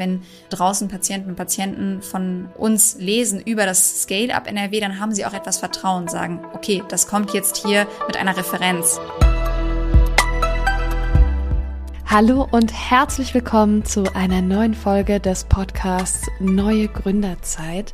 Wenn draußen Patienten und Patienten von uns lesen über das Scale-Up NRW, dann haben sie auch etwas Vertrauen, sagen, okay, das kommt jetzt hier mit einer Referenz. Hallo und herzlich willkommen zu einer neuen Folge des Podcasts Neue Gründerzeit.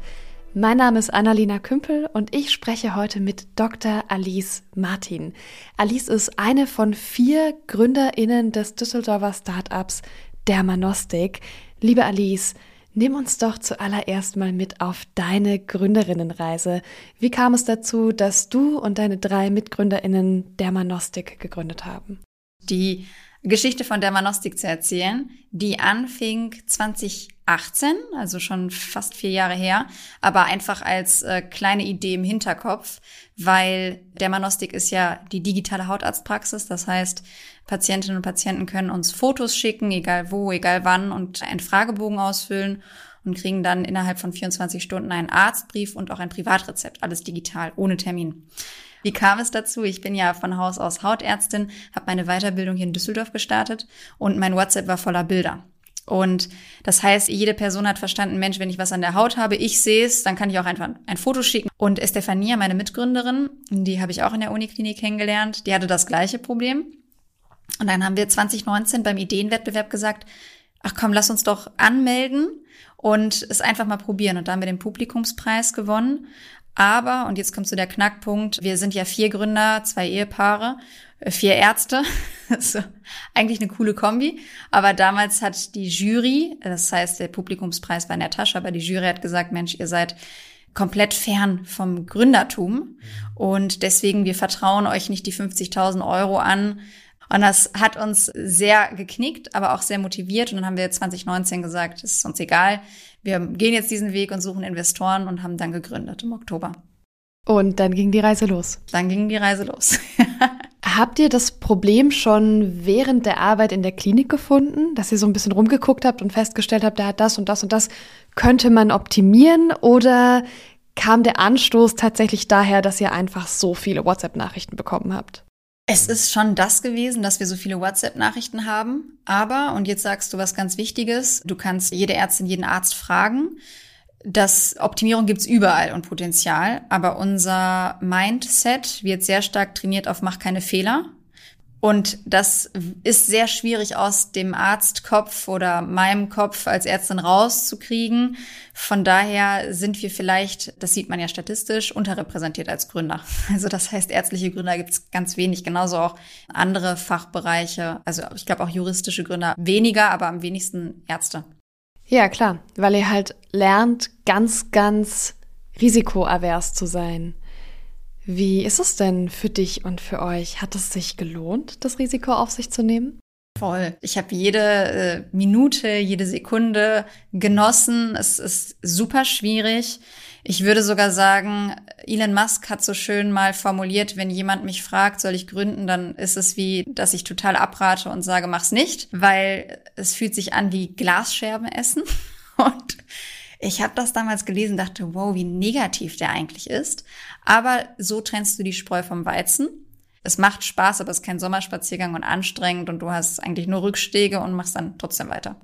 Mein Name ist Annalena Kümpel und ich spreche heute mit Dr. Alice Martin. Alice ist eine von vier GründerInnen des Düsseldorfer Startups Dermanostik. Liebe Alice, nimm uns doch zuallererst mal mit auf deine Gründerinnenreise. Wie kam es dazu, dass du und deine drei Mitgründerinnen Dermanostik gegründet haben? Die Geschichte von Dermanostik zu erzählen, die anfing 2018, also schon fast vier Jahre her, aber einfach als äh, kleine Idee im Hinterkopf, weil Dermanostik ist ja die digitale Hautarztpraxis, das heißt, Patientinnen und Patienten können uns Fotos schicken, egal wo, egal wann, und einen Fragebogen ausfüllen und kriegen dann innerhalb von 24 Stunden einen Arztbrief und auch ein Privatrezept, alles digital, ohne Termin. Wie kam es dazu? Ich bin ja von Haus aus Hautärztin, habe meine Weiterbildung hier in Düsseldorf gestartet und mein WhatsApp war voller Bilder. Und das heißt, jede Person hat verstanden, Mensch, wenn ich was an der Haut habe, ich sehe es, dann kann ich auch einfach ein Foto schicken. Und Estefania, meine Mitgründerin, die habe ich auch in der Uniklinik kennengelernt, die hatte das gleiche Problem. Und dann haben wir 2019 beim Ideenwettbewerb gesagt, ach komm, lass uns doch anmelden und es einfach mal probieren. Und da haben wir den Publikumspreis gewonnen. Aber, und jetzt kommt zu der Knackpunkt, wir sind ja vier Gründer, zwei Ehepaare, äh, vier Ärzte. so, eigentlich eine coole Kombi. Aber damals hat die Jury, das heißt, der Publikumspreis war in der Tasche, aber die Jury hat gesagt, Mensch, ihr seid komplett fern vom Gründertum. Und deswegen, wir vertrauen euch nicht die 50.000 Euro an, und das hat uns sehr geknickt, aber auch sehr motiviert. Und dann haben wir 2019 gesagt, es ist uns egal. Wir gehen jetzt diesen Weg und suchen Investoren und haben dann gegründet im Oktober. Und dann ging die Reise los. Dann ging die Reise los. habt ihr das Problem schon während der Arbeit in der Klinik gefunden, dass ihr so ein bisschen rumgeguckt habt und festgestellt habt, der hat das und das und das, könnte man optimieren? Oder kam der Anstoß tatsächlich daher, dass ihr einfach so viele WhatsApp-Nachrichten bekommen habt? Es ist schon das gewesen, dass wir so viele WhatsApp-Nachrichten haben. Aber, und jetzt sagst du was ganz Wichtiges, du kannst jede Ärztin, jeden Arzt fragen. Das Optimierung gibt's überall und Potenzial, aber unser Mindset wird sehr stark trainiert auf mach keine Fehler. Und das ist sehr schwierig aus dem Arztkopf oder meinem Kopf als Ärztin rauszukriegen. Von daher sind wir vielleicht, das sieht man ja statistisch, unterrepräsentiert als Gründer. Also das heißt, ärztliche Gründer gibt es ganz wenig, genauso auch andere Fachbereiche. Also ich glaube auch juristische Gründer weniger, aber am wenigsten Ärzte. Ja, klar, weil ihr halt lernt, ganz, ganz risikoavers zu sein. Wie ist es denn für dich und für euch? Hat es sich gelohnt, das Risiko auf sich zu nehmen? Voll. Ich habe jede äh, Minute, jede Sekunde genossen. Es ist super schwierig. Ich würde sogar sagen, Elon Musk hat so schön mal formuliert, wenn jemand mich fragt, soll ich gründen, dann ist es wie, dass ich total abrate und sage, mach's nicht, weil es fühlt sich an wie Glasscherben essen. Und ich habe das damals gelesen, dachte, wow, wie negativ der eigentlich ist. Aber so trennst du die Spreu vom Weizen. Es macht Spaß, aber es ist kein Sommerspaziergang und anstrengend und du hast eigentlich nur Rückstege und machst dann trotzdem weiter.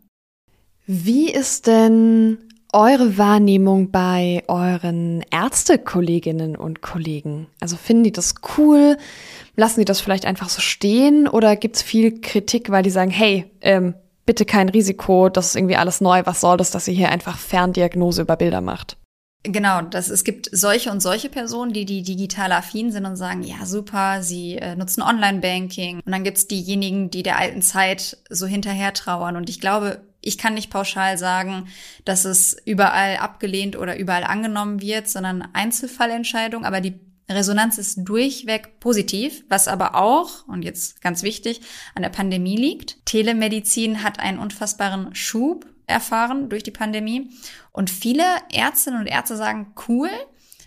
Wie ist denn eure Wahrnehmung bei euren Ärztekolleginnen und Kollegen? Also finden die das cool? Lassen die das vielleicht einfach so stehen? Oder gibt's viel Kritik, weil die sagen, hey, ähm, bitte kein Risiko, das ist irgendwie alles neu, was soll das, dass ihr hier einfach Ferndiagnose über Bilder macht? Genau, das, es gibt solche und solche Personen, die die digital affin sind und sagen, ja super, sie äh, nutzen Online-Banking. Und dann gibt's diejenigen, die der alten Zeit so hinterher trauern. Und ich glaube, ich kann nicht pauschal sagen, dass es überall abgelehnt oder überall angenommen wird, sondern Einzelfallentscheidung. Aber die Resonanz ist durchweg positiv, was aber auch, und jetzt ganz wichtig, an der Pandemie liegt. Telemedizin hat einen unfassbaren Schub erfahren durch die Pandemie. Und viele Ärztinnen und Ärzte sagen, cool,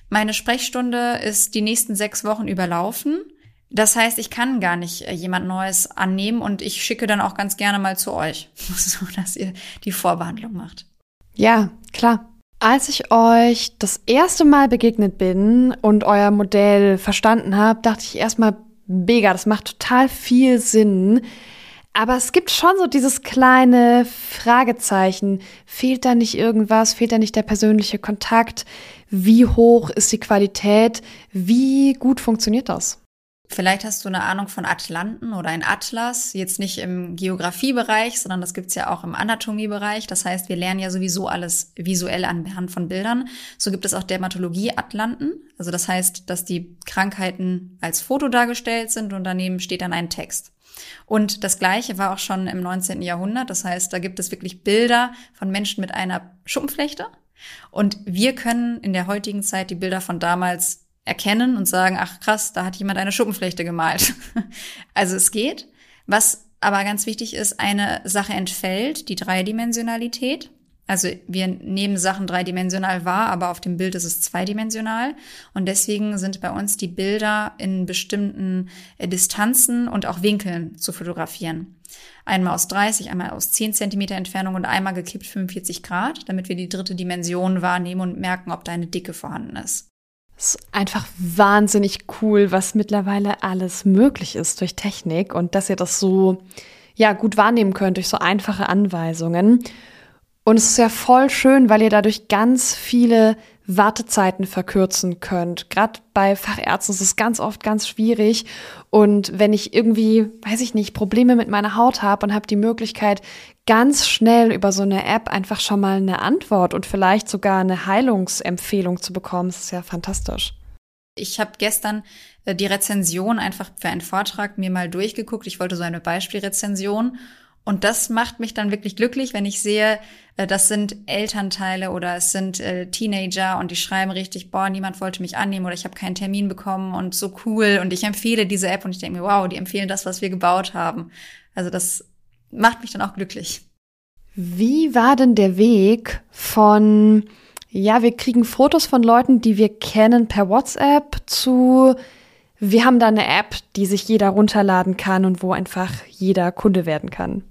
meine Sprechstunde ist die nächsten sechs Wochen überlaufen. Das heißt, ich kann gar nicht äh, jemand Neues annehmen und ich schicke dann auch ganz gerne mal zu euch, so dass ihr die Vorbehandlung macht. Ja, klar. Als ich euch das erste Mal begegnet bin und euer Modell verstanden habe, dachte ich erstmal, mega, das macht total viel Sinn. Aber es gibt schon so dieses kleine Fragezeichen. Fehlt da nicht irgendwas? Fehlt da nicht der persönliche Kontakt? Wie hoch ist die Qualität? Wie gut funktioniert das? Vielleicht hast du eine Ahnung von Atlanten oder ein Atlas, jetzt nicht im Geografiebereich, sondern das gibt's ja auch im Anatomiebereich. Das heißt, wir lernen ja sowieso alles visuell anhand von Bildern. So gibt es auch Dermatologie-Atlanten. Also das heißt, dass die Krankheiten als Foto dargestellt sind und daneben steht dann ein Text. Und das Gleiche war auch schon im 19. Jahrhundert. Das heißt, da gibt es wirklich Bilder von Menschen mit einer Schuppenflechte. Und wir können in der heutigen Zeit die Bilder von damals erkennen und sagen, ach krass, da hat jemand eine Schuppenflechte gemalt. also es geht. Was aber ganz wichtig ist, eine Sache entfällt, die Dreidimensionalität. Also wir nehmen Sachen dreidimensional wahr, aber auf dem Bild ist es zweidimensional. Und deswegen sind bei uns die Bilder in bestimmten äh, Distanzen und auch Winkeln zu fotografieren. Einmal aus 30, einmal aus 10 Zentimeter Entfernung und einmal gekippt 45 Grad, damit wir die dritte Dimension wahrnehmen und merken, ob da eine Dicke vorhanden ist. Es ist einfach wahnsinnig cool, was mittlerweile alles möglich ist durch Technik und dass ihr das so ja gut wahrnehmen könnt durch so einfache Anweisungen. Und es ist ja voll schön, weil ihr dadurch ganz viele Wartezeiten verkürzen könnt. Gerade bei Fachärzten ist es ganz oft ganz schwierig. Und wenn ich irgendwie, weiß ich nicht, Probleme mit meiner Haut habe und habe die Möglichkeit, ganz schnell über so eine App einfach schon mal eine Antwort und vielleicht sogar eine Heilungsempfehlung zu bekommen, das ist ja fantastisch. Ich habe gestern äh, die Rezension einfach für einen Vortrag mir mal durchgeguckt. Ich wollte so eine Beispielrezension und das macht mich dann wirklich glücklich, wenn ich sehe, äh, das sind Elternteile oder es sind äh, Teenager und die schreiben richtig, boah, niemand wollte mich annehmen oder ich habe keinen Termin bekommen und so cool und ich empfehle diese App und ich denke mir, wow, die empfehlen das, was wir gebaut haben. Also das macht mich dann auch glücklich. Wie war denn der Weg von, ja, wir kriegen Fotos von Leuten, die wir kennen per WhatsApp zu, wir haben da eine App, die sich jeder runterladen kann und wo einfach jeder Kunde werden kann?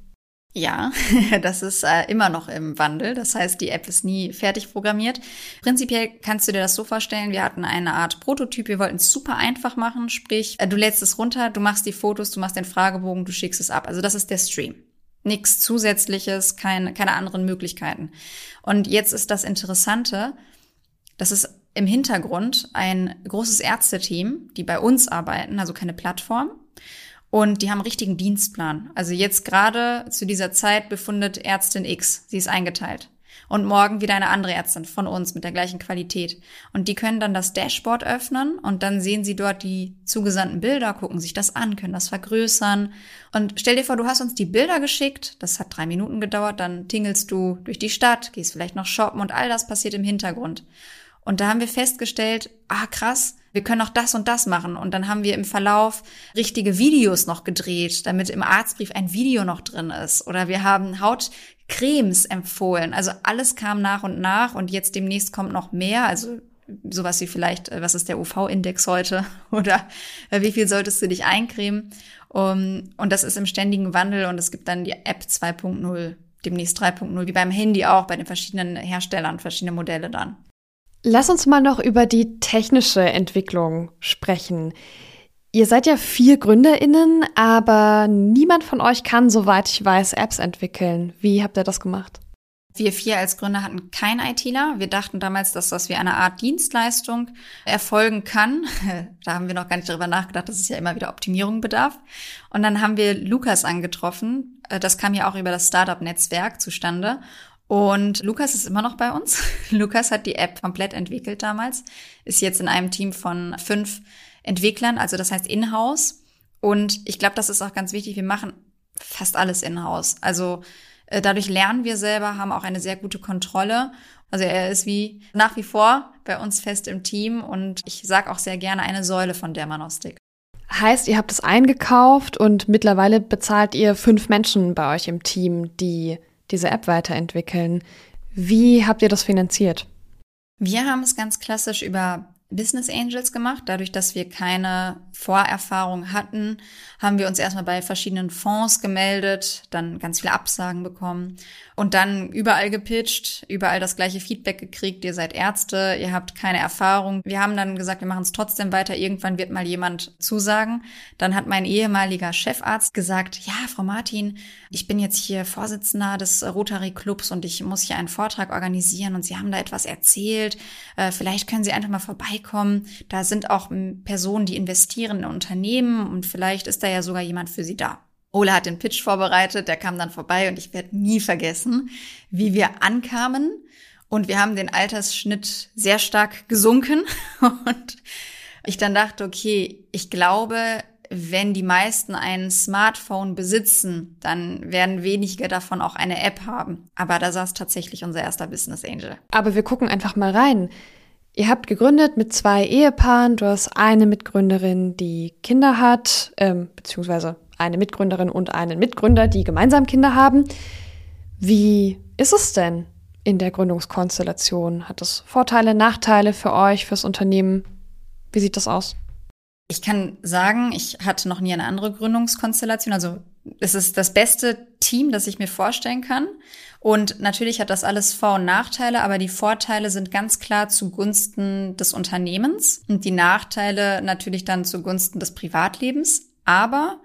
Ja, das ist äh, immer noch im Wandel. Das heißt, die App ist nie fertig programmiert. Prinzipiell kannst du dir das so vorstellen, wir hatten eine Art Prototyp, wir wollten es super einfach machen, sprich, äh, du lädst es runter, du machst die Fotos, du machst den Fragebogen, du schickst es ab. Also das ist der Stream. Nichts zusätzliches, keine, keine anderen Möglichkeiten. Und jetzt ist das Interessante, dass es im Hintergrund ein großes Ärzteteam, die bei uns arbeiten, also keine Plattform, und die haben richtigen Dienstplan. Also jetzt gerade zu dieser Zeit befundet Ärztin X. Sie ist eingeteilt. Und morgen wieder eine andere Ärztin von uns mit der gleichen Qualität. Und die können dann das Dashboard öffnen und dann sehen sie dort die zugesandten Bilder, gucken sich das an, können das vergrößern. Und stell dir vor, du hast uns die Bilder geschickt. Das hat drei Minuten gedauert. Dann tingelst du durch die Stadt, gehst vielleicht noch shoppen und all das passiert im Hintergrund. Und da haben wir festgestellt, ah krass, wir können auch das und das machen. Und dann haben wir im Verlauf richtige Videos noch gedreht, damit im Arztbrief ein Video noch drin ist. Oder wir haben Hautcremes empfohlen. Also alles kam nach und nach und jetzt demnächst kommt noch mehr. Also sowas wie vielleicht, äh, was ist der UV-Index heute? Oder äh, wie viel solltest du dich eincremen? und das ist im ständigen Wandel und es gibt dann die App 2.0, demnächst 3.0, wie beim Handy auch, bei den verschiedenen Herstellern, verschiedene Modelle dann. Lass uns mal noch über die technische Entwicklung sprechen. Ihr seid ja vier GründerInnen, aber niemand von euch kann, soweit ich weiß, Apps entwickeln. Wie habt ihr das gemacht? Wir vier als Gründer hatten kein ITler. Wir dachten damals, dass das wie eine Art Dienstleistung erfolgen kann. Da haben wir noch gar nicht darüber nachgedacht, dass es ja immer wieder Optimierung bedarf. Und dann haben wir Lukas angetroffen. Das kam ja auch über das Startup-Netzwerk zustande. Und Lukas ist immer noch bei uns. Lukas hat die App komplett entwickelt damals, ist jetzt in einem Team von fünf Entwicklern, also das heißt in-house. Und ich glaube, das ist auch ganz wichtig. Wir machen fast alles in-house. Also äh, dadurch lernen wir selber, haben auch eine sehr gute Kontrolle. Also er ist wie nach wie vor bei uns fest im Team und ich sage auch sehr gerne eine Säule von Dermanostik. Heißt, ihr habt es eingekauft und mittlerweile bezahlt ihr fünf Menschen bei euch im Team, die diese App weiterentwickeln. Wie habt ihr das finanziert? Wir haben es ganz klassisch über Business Angels gemacht. Dadurch, dass wir keine Vorerfahrung hatten, haben wir uns erstmal bei verschiedenen Fonds gemeldet, dann ganz viele Absagen bekommen und dann überall gepitcht, überall das gleiche Feedback gekriegt. Ihr seid Ärzte, ihr habt keine Erfahrung. Wir haben dann gesagt, wir machen es trotzdem weiter. Irgendwann wird mal jemand zusagen. Dann hat mein ehemaliger Chefarzt gesagt, ja, Frau Martin, ich bin jetzt hier Vorsitzender des Rotary Clubs und ich muss hier einen Vortrag organisieren und Sie haben da etwas erzählt. Äh, vielleicht können Sie einfach mal vorbeikommen. Da sind auch Personen, die investieren in Unternehmen und vielleicht ist da ja sogar jemand für Sie da. Ole hat den Pitch vorbereitet, der kam dann vorbei und ich werde nie vergessen, wie wir ankamen und wir haben den Altersschnitt sehr stark gesunken und ich dann dachte, okay, ich glaube, wenn die meisten ein Smartphone besitzen, dann werden weniger davon auch eine App haben. Aber da saß tatsächlich unser erster Business Angel. Aber wir gucken einfach mal rein. Ihr habt gegründet mit zwei Ehepaaren. Du hast eine Mitgründerin, die Kinder hat, ähm, beziehungsweise eine Mitgründerin und einen Mitgründer, die gemeinsam Kinder haben. Wie ist es denn in der Gründungskonstellation? Hat es Vorteile, Nachteile für euch, fürs Unternehmen? Wie sieht das aus? Ich kann sagen, ich hatte noch nie eine andere Gründungskonstellation. Also es ist das beste Team, das ich mir vorstellen kann. Und natürlich hat das alles Vor- und Nachteile, aber die Vorteile sind ganz klar zugunsten des Unternehmens und die Nachteile natürlich dann zugunsten des Privatlebens. Aber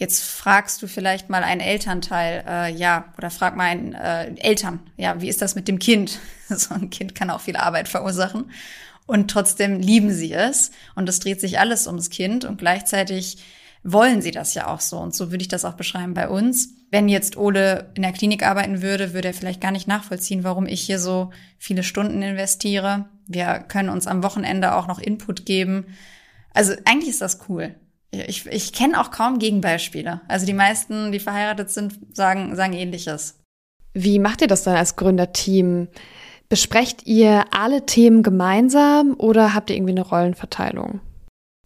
Jetzt fragst du vielleicht mal einen Elternteil, äh, ja, oder frag mal einen äh, Eltern, ja, wie ist das mit dem Kind? So ein Kind kann auch viel Arbeit verursachen. Und trotzdem lieben sie es. Und es dreht sich alles ums Kind. Und gleichzeitig wollen sie das ja auch so. Und so würde ich das auch beschreiben bei uns. Wenn jetzt Ole in der Klinik arbeiten würde, würde er vielleicht gar nicht nachvollziehen, warum ich hier so viele Stunden investiere. Wir können uns am Wochenende auch noch Input geben. Also eigentlich ist das cool. Ich, ich kenne auch kaum Gegenbeispiele. Also die meisten, die verheiratet sind, sagen, sagen ähnliches. Wie macht ihr das dann als Gründerteam? Besprecht ihr alle Themen gemeinsam oder habt ihr irgendwie eine Rollenverteilung?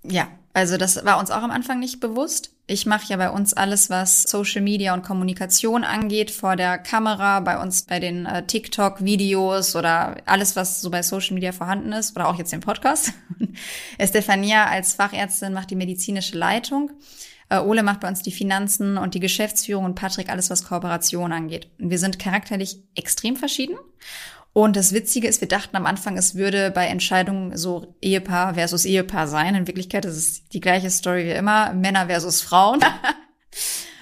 Ja, also das war uns auch am Anfang nicht bewusst. Ich mache ja bei uns alles, was Social Media und Kommunikation angeht, vor der Kamera, bei uns bei den äh, TikTok-Videos oder alles, was so bei Social Media vorhanden ist oder auch jetzt den Podcast. Estefania als Fachärztin macht die medizinische Leitung. Äh, Ole macht bei uns die Finanzen und die Geschäftsführung und Patrick alles, was Kooperation angeht. Wir sind charakterlich extrem verschieden und das Witzige ist, wir dachten am Anfang, es würde bei Entscheidungen so Ehepaar versus Ehepaar sein. In Wirklichkeit ist es die gleiche Story wie immer, Männer versus Frauen.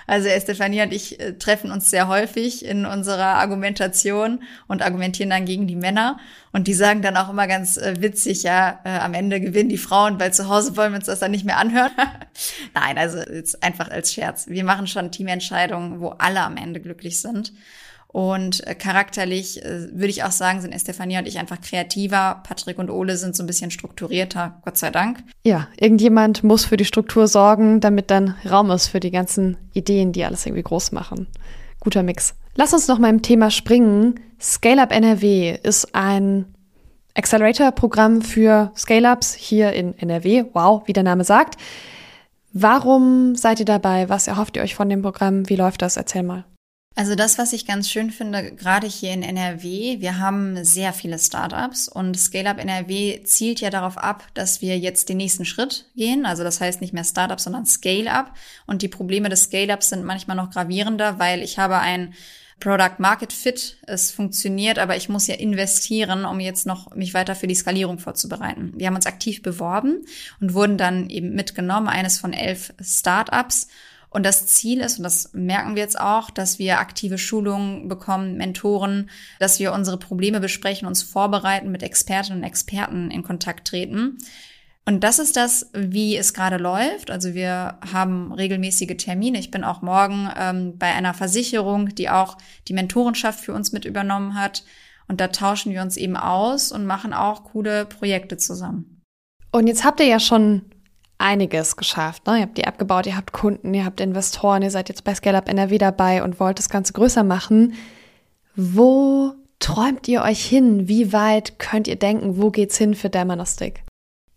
Also Estefanie und ich äh, treffen uns sehr häufig in unserer Argumentation und argumentieren dann gegen die Männer. Und die sagen dann auch immer ganz äh, witzig, ja, äh, am Ende gewinnen die Frauen, weil zu Hause wollen wir uns das dann nicht mehr anhören. Nein, also jetzt einfach als Scherz. Wir machen schon Teamentscheidungen, wo alle am Ende glücklich sind. Und äh, charakterlich äh, würde ich auch sagen, sind Estefania und ich einfach kreativer. Patrick und Ole sind so ein bisschen strukturierter, Gott sei Dank. Ja, irgendjemand muss für die Struktur sorgen, damit dann Raum ist für die ganzen Ideen, die alles irgendwie groß machen. Guter Mix. Lass uns noch mal im Thema springen. Scale Up NRW ist ein Accelerator-Programm für Scale-Ups hier in NRW. Wow, wie der Name sagt. Warum seid ihr dabei? Was erhofft ihr euch von dem Programm? Wie läuft das? Erzähl mal. Also das, was ich ganz schön finde, gerade hier in NRW, wir haben sehr viele Startups und Scale-up NRW zielt ja darauf ab, dass wir jetzt den nächsten Schritt gehen. Also das heißt nicht mehr Startup, sondern Scale-up. Und die Probleme des Scale-ups sind manchmal noch gravierender, weil ich habe ein Product Market Fit, es funktioniert, aber ich muss ja investieren, um jetzt noch mich weiter für die Skalierung vorzubereiten. Wir haben uns aktiv beworben und wurden dann eben mitgenommen, eines von elf Startups und das Ziel ist, und das merken wir jetzt auch, dass wir aktive Schulungen bekommen, Mentoren, dass wir unsere Probleme besprechen, uns vorbereiten, mit Expertinnen und Experten in Kontakt treten. Und das ist das, wie es gerade läuft. Also wir haben regelmäßige Termine. Ich bin auch morgen ähm, bei einer Versicherung, die auch die Mentorenschaft für uns mit übernommen hat. Und da tauschen wir uns eben aus und machen auch coole Projekte zusammen. Und jetzt habt ihr ja schon einiges geschafft. Ne? Ihr habt die App gebaut, ihr habt Kunden, ihr habt Investoren, ihr seid jetzt bei ScaleUp NRW dabei und wollt das Ganze größer machen. Wo träumt ihr euch hin? Wie weit könnt ihr denken? Wo geht's hin für Dermanostik?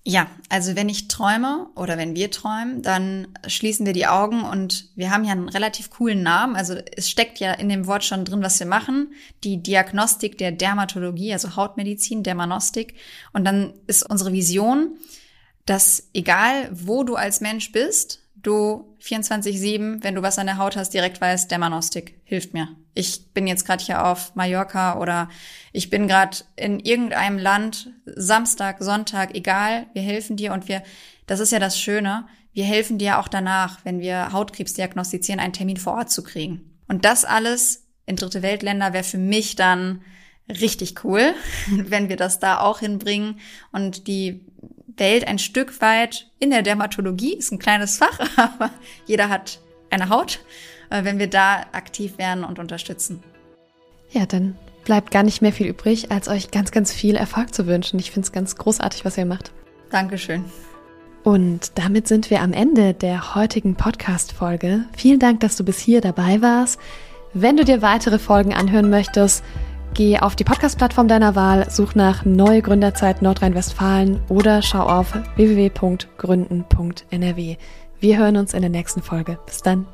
Ja, also wenn ich träume oder wenn wir träumen, dann schließen wir die Augen und wir haben ja einen relativ coolen Namen. Also es steckt ja in dem Wort schon drin, was wir machen. Die Diagnostik der Dermatologie, also Hautmedizin, Dermanostik. Und dann ist unsere Vision, dass egal wo du als Mensch bist, du 24-7, wenn du was an der Haut hast, direkt weißt, Dermanostik hilft mir. Ich bin jetzt gerade hier auf Mallorca oder ich bin gerade in irgendeinem Land, Samstag, Sonntag, egal, wir helfen dir und wir, das ist ja das Schöne, wir helfen dir auch danach, wenn wir Hautkrebs diagnostizieren, einen Termin vor Ort zu kriegen. Und das alles in dritte Weltländer wäre für mich dann richtig cool, wenn wir das da auch hinbringen und die Welt ein Stück weit in der Dermatologie, ist ein kleines Fach, aber jeder hat eine Haut, äh, wenn wir da aktiv werden und unterstützen. Ja, dann bleibt gar nicht mehr viel übrig, als euch ganz, ganz viel Erfolg zu wünschen. Ich finde es ganz großartig, was ihr macht. Dankeschön. Und damit sind wir am Ende der heutigen Podcast-Folge. Vielen Dank, dass du bis hier dabei warst. Wenn du dir weitere Folgen anhören möchtest, Geh auf die Podcast-Plattform deiner Wahl, such nach Neue Gründerzeit Nordrhein-Westfalen oder schau auf www.gründen.nrw. Wir hören uns in der nächsten Folge. Bis dann.